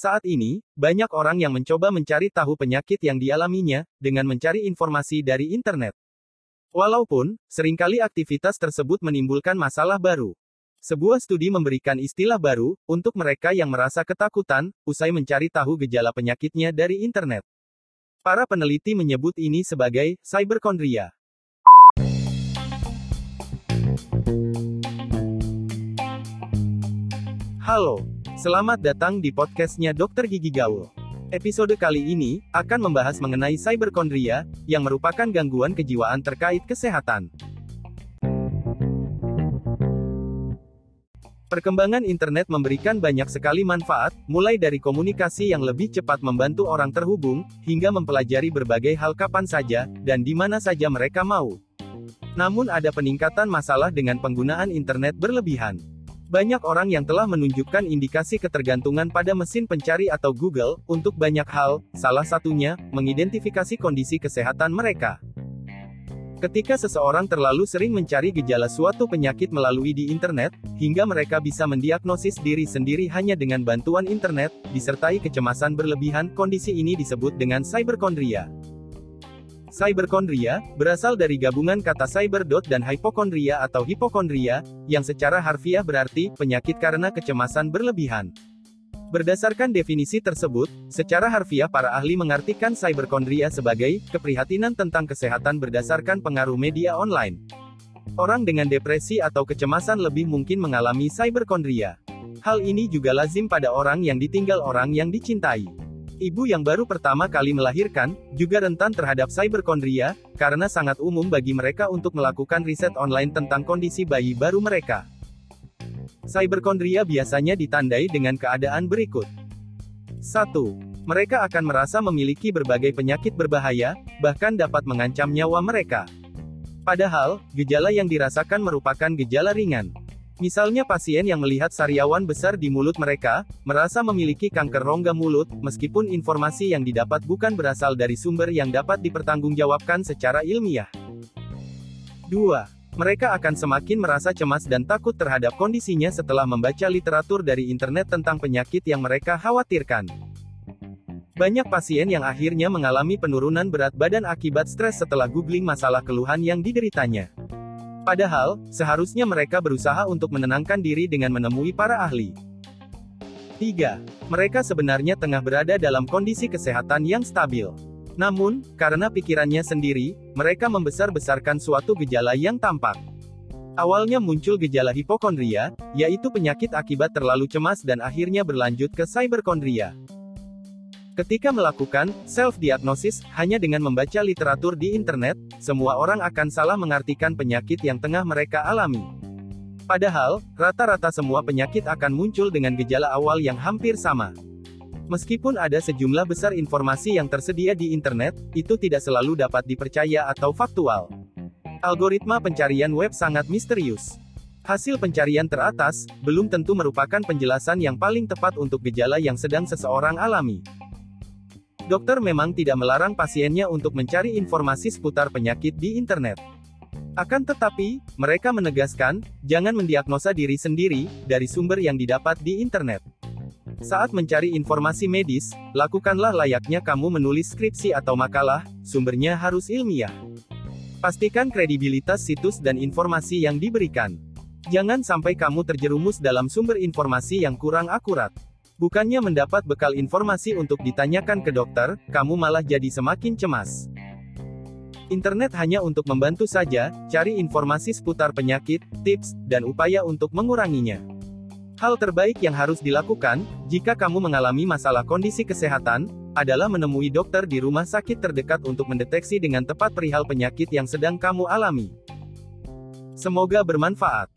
Saat ini, banyak orang yang mencoba mencari tahu penyakit yang dialaminya dengan mencari informasi dari internet. Walaupun, sering kali aktivitas tersebut menimbulkan masalah baru. Sebuah studi memberikan istilah baru untuk mereka yang merasa ketakutan usai mencari tahu gejala penyakitnya dari internet. Para peneliti menyebut ini sebagai cyberkondria. Halo, selamat datang di podcastnya Dokter Gigi Gaul. Episode kali ini akan membahas mengenai cyberkondria yang merupakan gangguan kejiwaan terkait kesehatan. Perkembangan internet memberikan banyak sekali manfaat, mulai dari komunikasi yang lebih cepat membantu orang terhubung, hingga mempelajari berbagai hal kapan saja, dan di mana saja mereka mau. Namun ada peningkatan masalah dengan penggunaan internet berlebihan. Banyak orang yang telah menunjukkan indikasi ketergantungan pada mesin pencari atau Google untuk banyak hal, salah satunya mengidentifikasi kondisi kesehatan mereka. Ketika seseorang terlalu sering mencari gejala suatu penyakit melalui di internet, hingga mereka bisa mendiagnosis diri sendiri hanya dengan bantuan internet, disertai kecemasan berlebihan, kondisi ini disebut dengan cyberkondria. Cyberkondria berasal dari gabungan kata cyberdot dan hypokondria atau hipokondria, yang secara harfiah berarti penyakit karena kecemasan berlebihan. Berdasarkan definisi tersebut, secara harfiah para ahli mengartikan cyberkondria sebagai keprihatinan tentang kesehatan berdasarkan pengaruh media online. Orang dengan depresi atau kecemasan lebih mungkin mengalami cyberkondria. Hal ini juga lazim pada orang yang ditinggal orang yang dicintai. Ibu yang baru pertama kali melahirkan, juga rentan terhadap cyberkondria, karena sangat umum bagi mereka untuk melakukan riset online tentang kondisi bayi baru mereka. Cyberkondria biasanya ditandai dengan keadaan berikut. 1. Mereka akan merasa memiliki berbagai penyakit berbahaya, bahkan dapat mengancam nyawa mereka. Padahal, gejala yang dirasakan merupakan gejala ringan. Misalnya pasien yang melihat sariawan besar di mulut mereka, merasa memiliki kanker rongga mulut, meskipun informasi yang didapat bukan berasal dari sumber yang dapat dipertanggungjawabkan secara ilmiah. 2. Mereka akan semakin merasa cemas dan takut terhadap kondisinya setelah membaca literatur dari internet tentang penyakit yang mereka khawatirkan. Banyak pasien yang akhirnya mengalami penurunan berat badan akibat stres setelah googling masalah keluhan yang dideritanya. Padahal, seharusnya mereka berusaha untuk menenangkan diri dengan menemui para ahli. 3. Mereka sebenarnya tengah berada dalam kondisi kesehatan yang stabil. Namun, karena pikirannya sendiri, mereka membesar-besarkan suatu gejala yang tampak. Awalnya muncul gejala hipokondria, yaitu penyakit akibat terlalu cemas dan akhirnya berlanjut ke cyberkondria. Ketika melakukan self-diagnosis hanya dengan membaca literatur di internet, semua orang akan salah mengartikan penyakit yang tengah mereka alami. Padahal, rata-rata semua penyakit akan muncul dengan gejala awal yang hampir sama. Meskipun ada sejumlah besar informasi yang tersedia di internet, itu tidak selalu dapat dipercaya atau faktual. Algoritma pencarian web sangat misterius. Hasil pencarian teratas belum tentu merupakan penjelasan yang paling tepat untuk gejala yang sedang seseorang alami. Dokter memang tidak melarang pasiennya untuk mencari informasi seputar penyakit di internet. Akan tetapi, mereka menegaskan, jangan mendiagnosa diri sendiri dari sumber yang didapat di internet. Saat mencari informasi medis, lakukanlah layaknya kamu menulis skripsi atau makalah, sumbernya harus ilmiah. Pastikan kredibilitas situs dan informasi yang diberikan. Jangan sampai kamu terjerumus dalam sumber informasi yang kurang akurat. Bukannya mendapat bekal informasi untuk ditanyakan ke dokter, kamu malah jadi semakin cemas. Internet hanya untuk membantu saja, cari informasi seputar penyakit, tips, dan upaya untuk menguranginya. Hal terbaik yang harus dilakukan, jika kamu mengalami masalah kondisi kesehatan, adalah menemui dokter di rumah sakit terdekat untuk mendeteksi dengan tepat perihal penyakit yang sedang kamu alami. Semoga bermanfaat.